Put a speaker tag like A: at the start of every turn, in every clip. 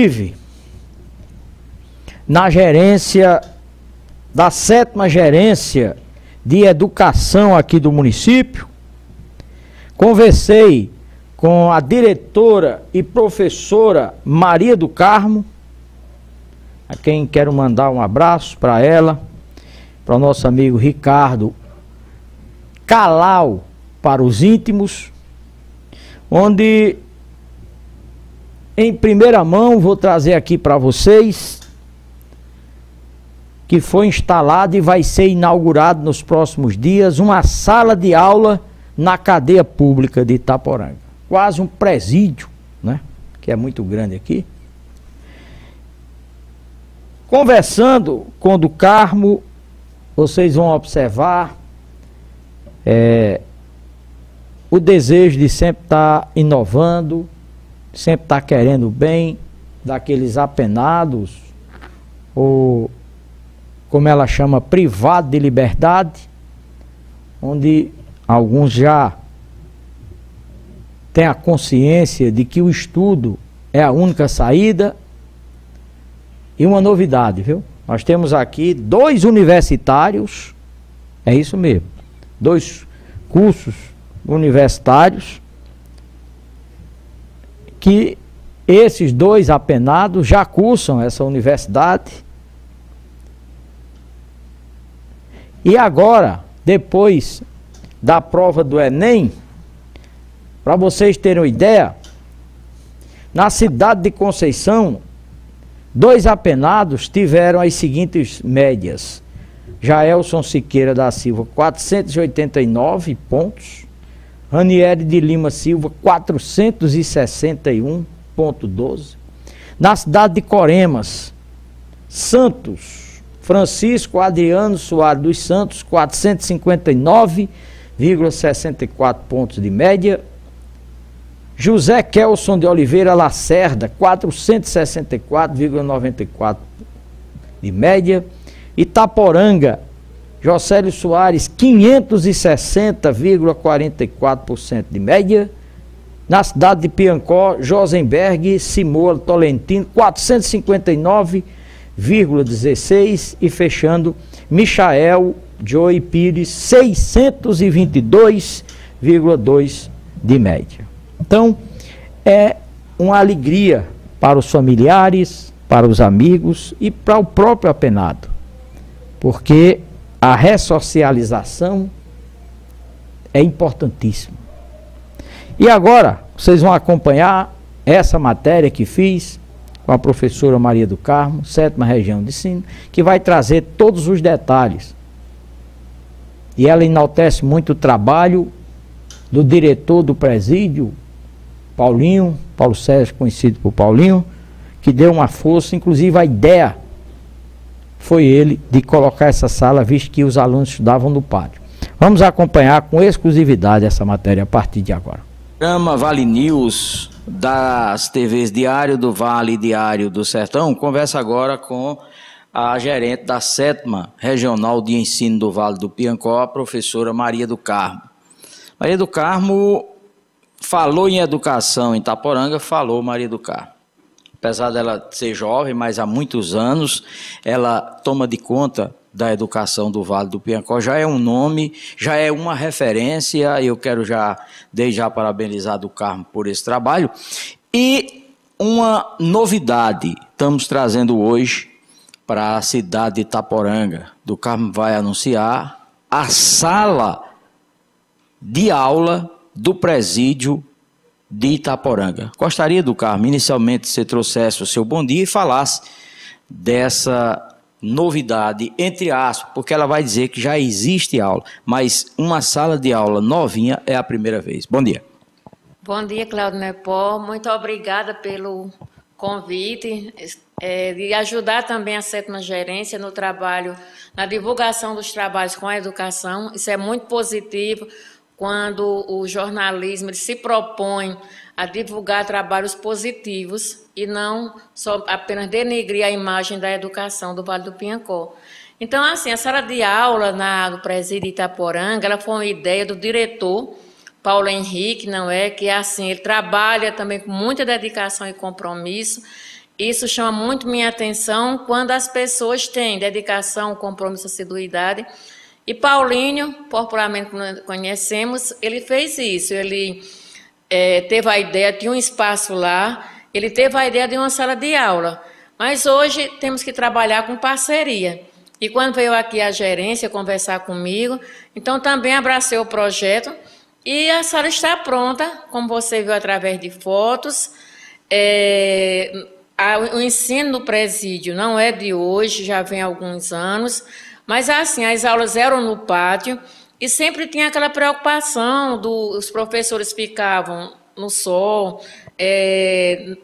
A: Estive na gerência da sétima gerência de educação aqui do município. Conversei com a diretora e professora Maria do Carmo, a quem quero mandar um abraço para ela, para o nosso amigo Ricardo Calau para os íntimos, onde em primeira mão vou trazer aqui para vocês que foi instalado e vai ser inaugurado nos próximos dias uma sala de aula na cadeia pública de Itaporanga. Quase um presídio, né? Que é muito grande aqui. Conversando com o do Carmo, vocês vão observar é, o desejo de sempre estar tá inovando, sempre está querendo bem daqueles apenados, ou como ela chama, privado de liberdade, onde alguns já têm a consciência de que o estudo é a única saída. E uma novidade, viu? Nós temos aqui dois universitários, é isso mesmo, dois cursos universitários que esses dois apenados já cursam essa universidade. E agora, depois da prova do Enem, para vocês terem uma ideia, na cidade de Conceição, dois apenados tiveram as seguintes médias. Jaelson Siqueira da Silva, 489 pontos. Ranieri de Lima Silva, 461,12. Na cidade de Coremas, Santos, Francisco Adriano Soares dos Santos, 459,64 pontos de média. José Kelson de Oliveira Lacerda, 464,94 de média. Itaporanga, Josélio Soares, 560,44% de média. Na cidade de Piancó, Josenberg Simoa Tolentino, 459,16%. E fechando, Michael Joey Pires, 622,2% de média. Então, é uma alegria para os familiares, para os amigos e para o próprio apenado, porque a ressocialização é importantíssima. E agora, vocês vão acompanhar essa matéria que fiz com a professora Maria do Carmo, sétima região de ensino, que vai trazer todos os detalhes. E ela enaltece muito o trabalho do diretor do presídio, Paulinho, Paulo Sérgio, conhecido por Paulinho, que deu uma força, inclusive a ideia foi ele de colocar essa sala, visto que os alunos estudavam no pátio. Vamos acompanhar com exclusividade essa matéria a partir de agora.
B: Programa Vale News das TVs Diário do Vale e Diário do Sertão conversa agora com a gerente da sétima regional de ensino do Vale do Piancó, a professora Maria do Carmo. Maria do Carmo falou em educação em Itaporanga, falou Maria do Carmo apesar dela ser jovem, mas há muitos anos ela toma de conta da educação do Vale do Piancó, já é um nome, já é uma referência, eu quero já, desde já parabenizar do Carmo por esse trabalho, e uma novidade estamos trazendo hoje para a cidade de Itaporanga, do Carmo vai anunciar a sala de aula do presídio de Itaporanga. Gostaria do Carmo, inicialmente, você trouxesse o seu bom dia e falasse dessa novidade, entre aspas, porque ela vai dizer que já existe aula, mas uma sala de aula novinha é a primeira vez. Bom dia.
C: Bom dia, Cláudio Nepó. Muito obrigada pelo convite é, de ajudar também a sétima gerência no trabalho, na divulgação dos trabalhos com a educação. Isso é muito positivo quando o jornalismo se propõe a divulgar trabalhos positivos e não só apenas denegrir a imagem da educação do Vale do Pinhacó. Então, assim, a sala de aula na, do presídio Itaporanga, ela foi uma ideia do diretor Paulo Henrique, não é? Que assim, ele trabalha também com muita dedicação e compromisso Isso chama muito minha atenção quando as pessoas têm dedicação, compromisso, assiduidade. E Paulinho, popularmente conhecemos, ele fez isso. Ele é, teve a ideia de um espaço lá, ele teve a ideia de uma sala de aula. Mas hoje temos que trabalhar com parceria. E quando veio aqui a gerência conversar comigo, então também abracei o projeto e a sala está pronta, como você viu através de fotos. É, a, o ensino no presídio não é de hoje, já vem há alguns anos, mas assim, as aulas eram no pátio e sempre tinha aquela preocupação dos professores ficavam no sol, é,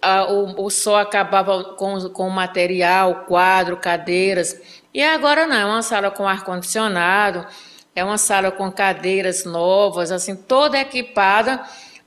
C: a, o, o sol acabava com, com material, quadro, cadeiras, e agora não, é uma sala com ar-condicionado, é uma sala com cadeiras novas, assim, toda equipada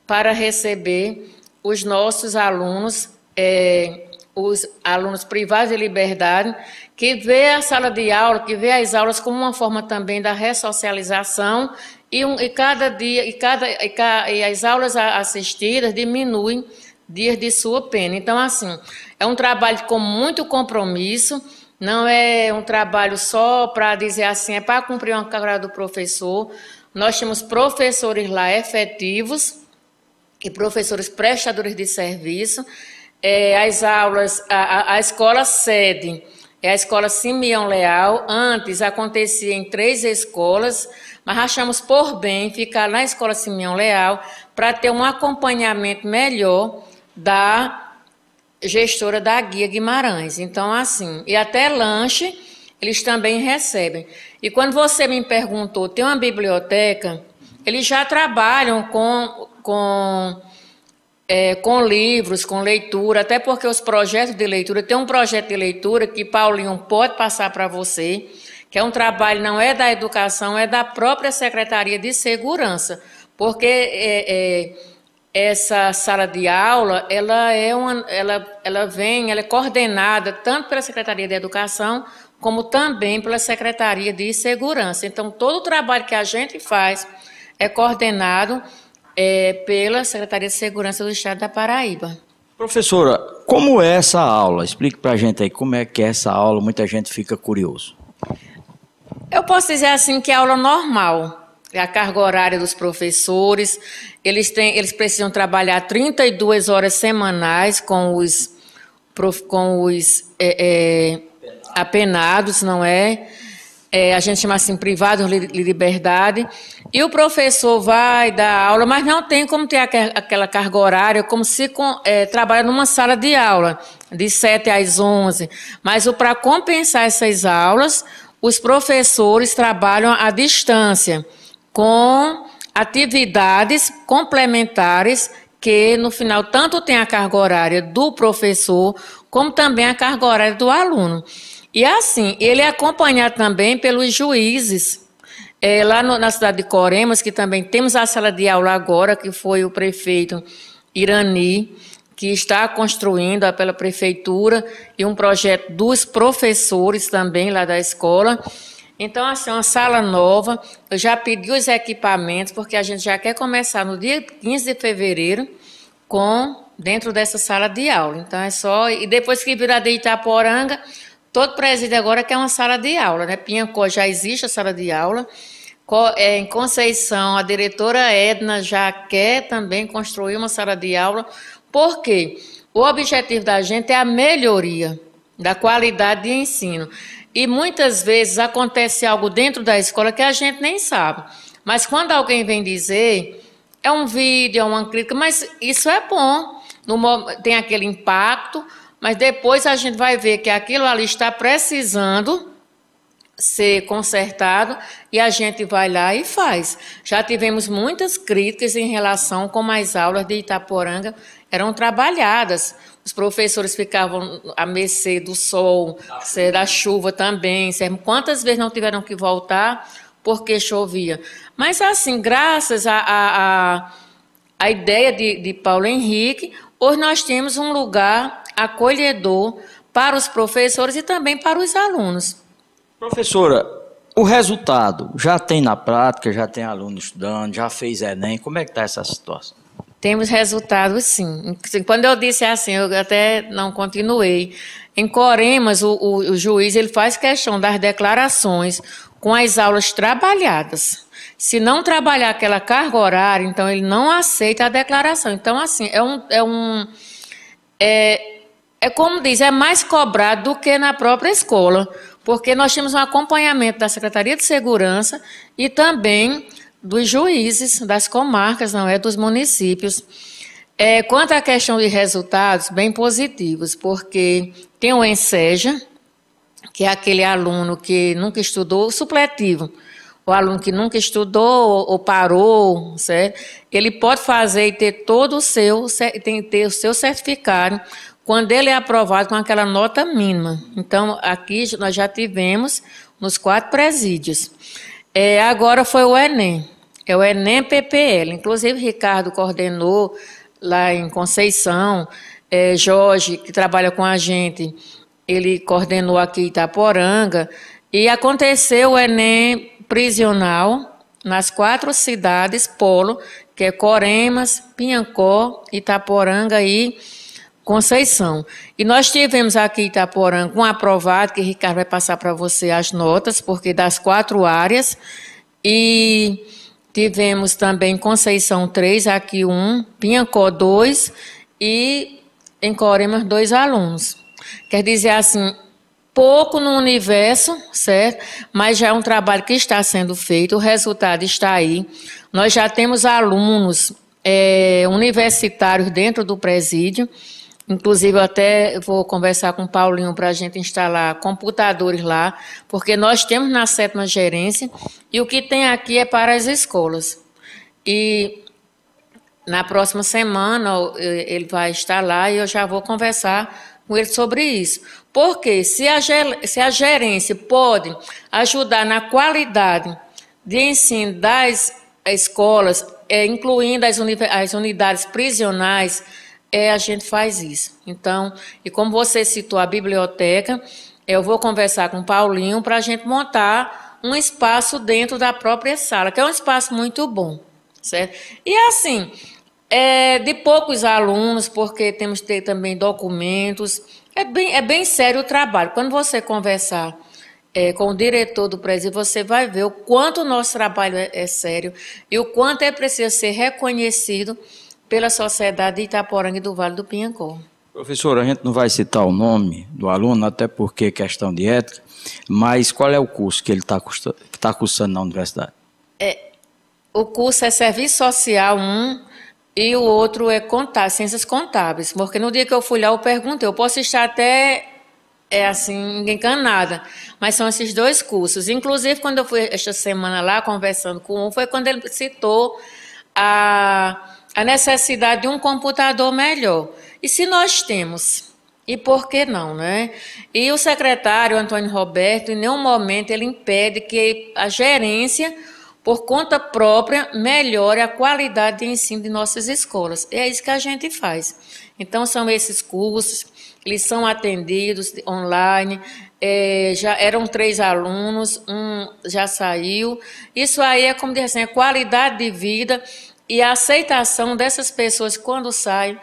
C: para receber os nossos alunos, é, os alunos privados de liberdade, que vê a sala de aula, que vê as aulas como uma forma também da ressocialização e, um, e cada dia e cada e, e as aulas assistidas diminuem dias de sua pena. Então assim é um trabalho com muito compromisso não é um trabalho só para dizer assim, é para cumprir uma carreira do professor. Nós temos professores lá efetivos e professores prestadores de serviço. É, as aulas, a, a, escola sede é a escola Simeão Leal. Antes acontecia em três escolas, mas achamos por bem ficar na escola Simeão Leal para ter um acompanhamento melhor da gestora da Guia Guimarães. Então, assim, e até lanche eles também recebem. E quando você me perguntou, tem uma biblioteca? Eles já trabalham com, com, é, com livros, com leitura, até porque os projetos de leitura, tem um projeto de leitura que Paulinho pode passar para você, que é um trabalho, não é da educação, é da própria Secretaria de Segurança, porque é, é, essa sala de aula, ela é uma, ela, ela vem, ela é coordenada tanto pela Secretaria de Educação como também pela Secretaria de Segurança. Então, todo o trabalho que a gente faz é coordenado é, pela Secretaria de Segurança do Estado da Paraíba.
B: Professora, como é essa aula? Explique para a gente aí como é que é essa aula, muita gente fica curioso.
C: Eu posso dizer assim que é aula normal, é a carga horária dos professores, eles, têm, eles precisam trabalhar 32 horas semanais com os, com os é, é, apenados, não é? É? A gente chama assim privados de liberdade. E o professor vai dar aula, mas não tem como ter aquela carga horária, como se é, trabalha numa sala de aula, de 7 às 11. Mas para compensar essas aulas, os professores trabalham à distância com atividades complementares que no final tanto tem a carga horária do professor como também a carga horária do aluno. E assim, ele é acompanhado também pelos juízes. É, lá no, na cidade de Coremas, que também temos a sala de aula agora, que foi o prefeito Irani, que está construindo pela prefeitura, e um projeto dos professores também lá da escola. Então, assim, uma sala nova. Eu já pedi os equipamentos, porque a gente já quer começar no dia 15 de fevereiro com dentro dessa sala de aula. Então, é só. E depois que virar de Itaporanga, todo presídio agora quer uma sala de aula, né? Pinhancó já existe a sala de aula. É, em Conceição, a diretora Edna já quer também construir uma sala de aula, porque o objetivo da gente é a melhoria da qualidade de ensino. E muitas vezes acontece algo dentro da escola que a gente nem sabe. Mas quando alguém vem dizer, é um vídeo, é uma crítica, mas isso é bom. No, tem aquele impacto, mas depois a gente vai ver que aquilo ali está precisando ser consertado e a gente vai lá e faz. Já tivemos muitas críticas em relação como as aulas de Itaporanga eram trabalhadas. Os professores ficavam a mercê do sol, da chuva também. Quantas vezes não tiveram que voltar porque chovia? Mas, assim, graças à a, a, a, ideia de, de Paulo Henrique, hoje nós temos um lugar acolhedor para os professores e também para os alunos.
B: Professora, o resultado já tem na prática, já tem aluno estudando, já fez Enem, como é que está essa situação?
C: Temos resultados, sim. Quando eu disse assim, eu até não continuei. Em Coremas, o, o, o juiz ele faz questão das declarações com as aulas trabalhadas. Se não trabalhar aquela carga horária, então ele não aceita a declaração. Então, assim, é um. É, um, é, é como diz, é mais cobrado do que na própria escola, porque nós temos um acompanhamento da Secretaria de Segurança e também dos juízes das comarcas, não é, dos municípios. É, quanto à questão de resultados, bem positivos, porque tem o ENSEJA, que é aquele aluno que nunca estudou, supletivo, o aluno que nunca estudou ou parou, certo? ele pode fazer e ter todo o seu, tem ter o seu certificado quando ele é aprovado com aquela nota mínima. Então, aqui nós já tivemos nos quatro presídios. É, agora foi o Enem, é o Enem PPL. Inclusive, Ricardo coordenou lá em Conceição, é, Jorge, que trabalha com a gente, ele coordenou aqui em Itaporanga, e aconteceu o Enem prisional nas quatro cidades polo, que é Coremas, Pinhancó, Itaporanga e Conceição. E nós tivemos aqui em Itaporanga um aprovado, que Ricardo vai passar para você as notas, porque das quatro áreas. E tivemos também Conceição 3, aqui um, Pinhancó 2 e em Coremas dois alunos. Quer dizer assim, pouco no universo, certo? Mas já é um trabalho que está sendo feito, o resultado está aí. Nós já temos alunos é, universitários dentro do presídio. Inclusive, eu até vou conversar com o Paulinho para a gente instalar computadores lá, porque nós temos na sétima gerência e o que tem aqui é para as escolas. E na próxima semana ele vai estar lá e eu já vou conversar com ele sobre isso. Porque se a, se a gerência pode ajudar na qualidade de ensino das escolas, é, incluindo as, uni as unidades prisionais, é, a gente faz isso. Então, e como você citou a biblioteca, eu vou conversar com o Paulinho para a gente montar um espaço dentro da própria sala, que é um espaço muito bom, certo? E assim, é, de poucos alunos, porque temos que ter também documentos, é bem, é bem sério o trabalho. Quando você conversar é, com o diretor do presídio, você vai ver o quanto o nosso trabalho é, é sério e o quanto é preciso ser reconhecido pela Sociedade de Itaporanga do Vale do Pinhancó.
B: Professor, a gente não vai citar o nome do aluno, até porque é questão de ética, mas qual é o curso que ele está tá cursando na universidade?
C: É, o curso é Serviço Social 1 e o outro é contar, Ciências Contábeis, porque no dia que eu fui lá eu perguntei, eu posso estar até é assim, encanada. Mas são esses dois cursos. Inclusive, quando eu fui esta semana lá conversando com um, foi quando ele citou a, a necessidade de um computador melhor. E se nós temos, e por que não, né? E o secretário Antônio Roberto, em nenhum momento ele impede que a gerência por conta própria, melhore a qualidade de ensino de nossas escolas. É isso que a gente faz. Então, são esses cursos, eles são atendidos online. É, já eram três alunos, um já saiu. Isso aí é como dizer assim, a qualidade de vida e a aceitação dessas pessoas quando saem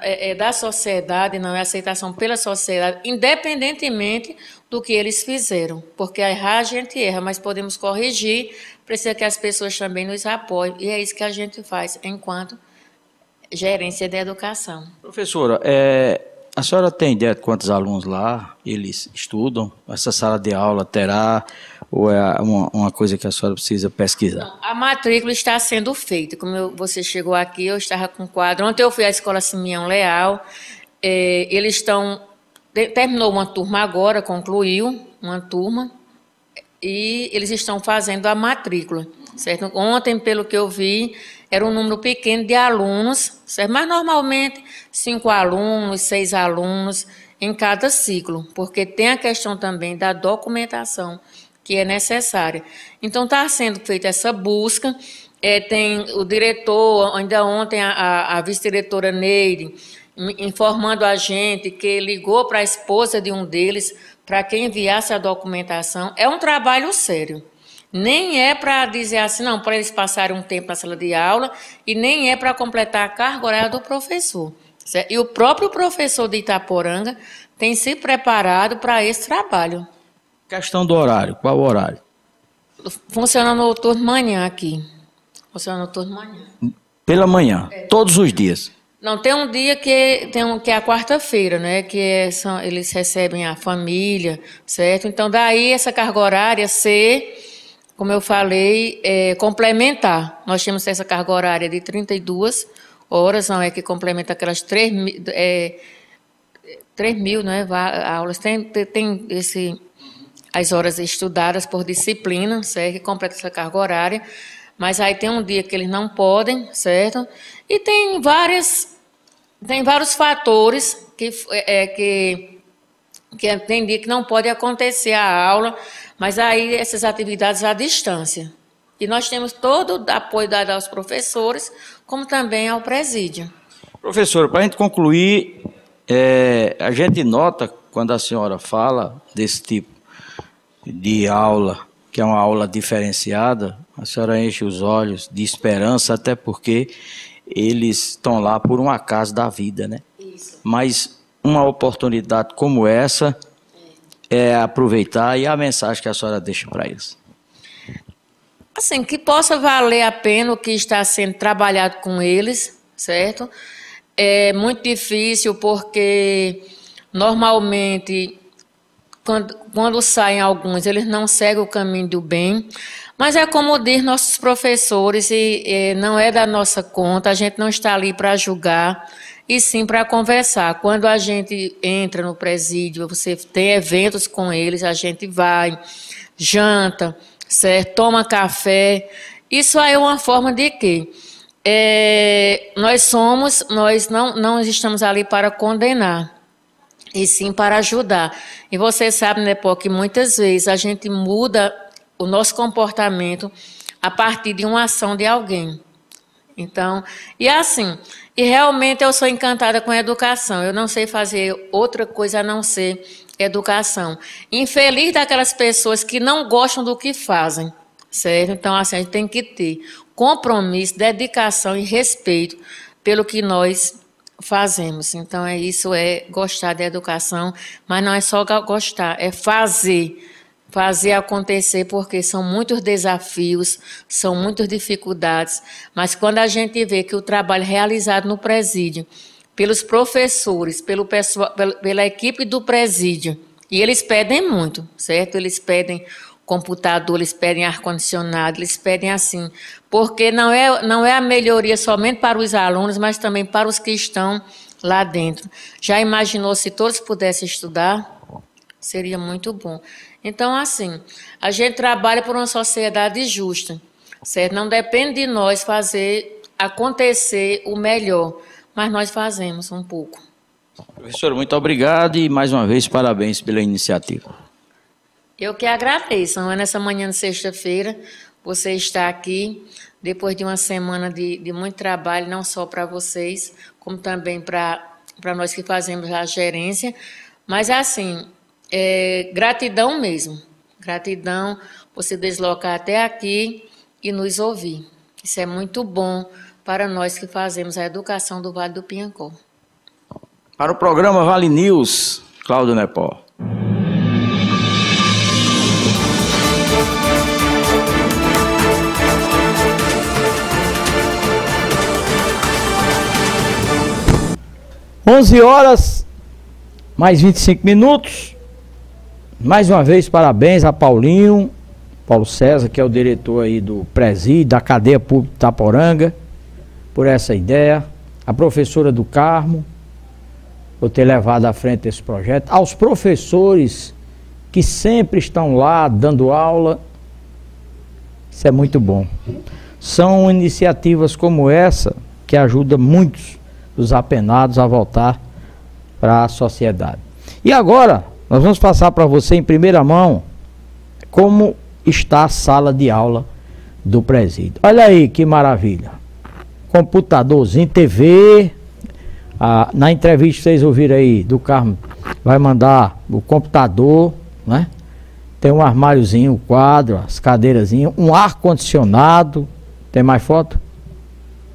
C: é, é, da sociedade, não é aceitação pela sociedade, independentemente do que eles fizeram. Porque errar a gente erra, mas podemos corrigir precisa que as pessoas também nos apoiem, e é isso que a gente faz enquanto gerência de educação.
B: Professora, é, a senhora tem ideia de quantos alunos lá eles estudam? Essa sala de aula terá ou é uma, uma coisa que a senhora precisa pesquisar?
C: A matrícula está sendo feita. Como eu, você chegou aqui, eu estava com quadro. Ontem eu fui à escola Simeão Leal. É, eles estão terminou uma turma agora, concluiu uma turma e eles estão fazendo a matrícula, certo? Ontem, pelo que eu vi, era um número pequeno de alunos, certo? Mas normalmente cinco alunos, seis alunos em cada ciclo, porque tem a questão também da documentação que é necessária. Então está sendo feita essa busca. É, tem o diretor, ainda ontem a, a, vice-diretora Neide informando a gente que ligou para a esposa de um deles para que enviasse a documentação. É um trabalho sério. Nem é para dizer assim, não, para eles passarem um tempo na sala de aula, e nem é para completar a carga horária do professor. Certo? E o próprio professor de Itaporanga tem se preparado para esse trabalho.
B: Questão do horário, qual o horário?
C: Funciona no turno manhã aqui. Funciona no turno manhã.
B: Pela manhã, é. todos os dias.
C: Não, tem um dia que, tem um, que é a quarta-feira, né? Que é, são, eles recebem a família, certo? Então, daí essa carga horária ser, como eu falei, é, complementar. Nós temos essa carga horária de 32 horas, não é que complementa aquelas 3 mil, é, 3 mil né, aulas. Tem, tem esse, as horas estudadas por disciplina, certo? Que completa essa carga horária. Mas aí tem um dia que eles não podem, certo? E tem várias, tem vários fatores que, é, que, que tem dia que não pode acontecer a aula, mas aí essas atividades à distância. E nós temos todo o apoio dado aos professores, como também ao presídio.
B: Professor, para a gente concluir, é, a gente nota quando a senhora fala desse tipo de aula, que é uma aula diferenciada, a senhora enche os olhos de esperança, até porque eles estão lá por um acaso da vida, né? Isso. Mas uma oportunidade como essa é aproveitar e a mensagem que a senhora deixa para eles.
C: Assim, que possa valer a pena o que está sendo trabalhado com eles, certo? É muito difícil porque normalmente quando, quando saem alguns, eles não seguem o caminho do bem. Mas é como diz nossos professores, e, e não é da nossa conta, a gente não está ali para julgar, e sim para conversar. Quando a gente entra no presídio, você tem eventos com eles, a gente vai, janta, certo? toma café. Isso aí é uma forma de quê? É, nós somos, nós não, não estamos ali para condenar, e sim para ajudar. E você sabe, né, Pó, que muitas vezes a gente muda o nosso comportamento a partir de uma ação de alguém. Então, e assim, e realmente eu sou encantada com a educação. Eu não sei fazer outra coisa a não ser educação. Infeliz daquelas pessoas que não gostam do que fazem, certo? Então, assim, a gente tem que ter compromisso, dedicação e respeito pelo que nós fazemos. Então, é isso é gostar da educação, mas não é só gostar, é fazer fazer acontecer, porque são muitos desafios, são muitas dificuldades, mas quando a gente vê que o trabalho realizado no presídio, pelos professores, pelo pessoal, pela equipe do presídio, e eles pedem muito, certo? Eles pedem computador, eles pedem ar-condicionado, eles pedem assim, porque não é, não é a melhoria somente para os alunos, mas também para os que estão lá dentro. Já imaginou se todos pudessem estudar? Seria muito bom. Então, assim, a gente trabalha por uma sociedade justa, certo? Não depende de nós fazer acontecer o melhor, mas nós fazemos um pouco.
B: Professor, muito obrigado e mais uma vez parabéns pela iniciativa.
C: Eu que agradeço. É nessa manhã de sexta-feira, você está aqui, depois de uma semana de, de muito trabalho, não só para vocês, como também para nós que fazemos a gerência. Mas, assim, é, gratidão mesmo. Gratidão você deslocar até aqui e nos ouvir. Isso é muito bom para nós que fazemos a educação do Vale do Pinhancó.
B: Para o programa Vale News, Cláudio Nepó.
A: Onze horas mais 25 minutos. Mais uma vez, parabéns a Paulinho, Paulo César, que é o diretor aí do presídio, da cadeia pública Taporanga, por essa ideia. A professora do Carmo, por ter levado à frente esse projeto. Aos professores que sempre estão lá dando aula. Isso é muito bom. São iniciativas como essa que ajudam muitos dos apenados a voltar para a sociedade. E agora, nós vamos passar para você em primeira mão como está a sala de aula do presídio. Olha aí que maravilha. Computadorzinho, TV. Ah, na entrevista vocês ouviram aí do Carmo, vai mandar o computador, né? Tem um armáriozinho, um quadro, as cadeirazinhas, um ar condicionado. Tem mais foto?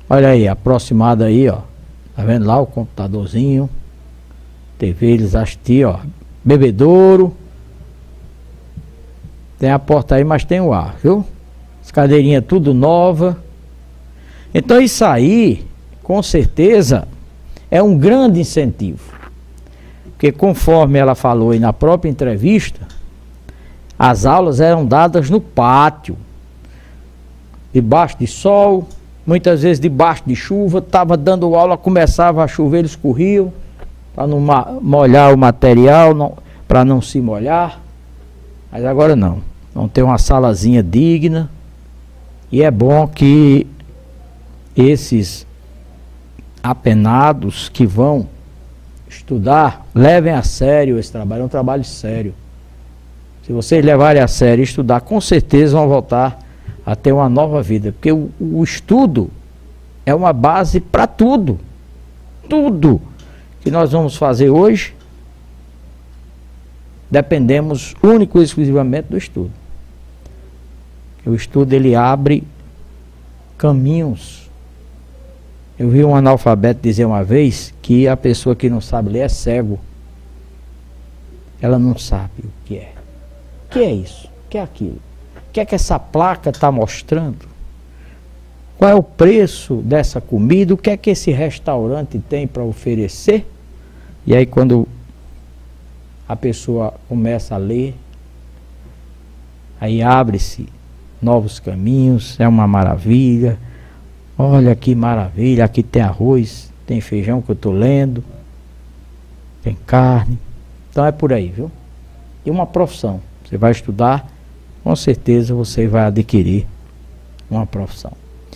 A: Olha aí, aproximado aí, ó. Tá vendo lá o computadorzinho? TV, eles assistir, ó. Bebedouro. Tem a porta aí, mas tem o ar, viu? As cadeirinhas tudo nova. Então isso aí, com certeza, é um grande incentivo. Porque conforme ela falou aí na própria entrevista, as aulas eram dadas no pátio, debaixo de sol, muitas vezes debaixo de chuva, estava dando aula, começava a chover, eles corriam para não molhar o material, para não se molhar. Mas agora não. Vão ter uma salazinha digna. E é bom que esses apenados que vão estudar, levem a sério esse trabalho, é um trabalho sério. Se vocês levarem a sério e estudar, com certeza vão voltar a ter uma nova vida, porque o, o estudo é uma base para tudo. Tudo que nós vamos fazer hoje dependemos único e exclusivamente do estudo. O estudo ele abre caminhos eu vi um analfabeto dizer uma vez que a pessoa que não sabe ler é cego. Ela não sabe o que é. O que é isso? O que é aquilo? Que é que essa placa está mostrando? Qual é o preço dessa comida? O que é que esse restaurante tem para oferecer? E aí quando a pessoa começa a ler, aí abre-se novos caminhos, é uma maravilha. Olha que maravilha, aqui tem arroz, tem feijão que eu estou lendo, tem carne. Então é por aí, viu? E uma profissão. Você vai estudar, com certeza você vai adquirir uma profissão.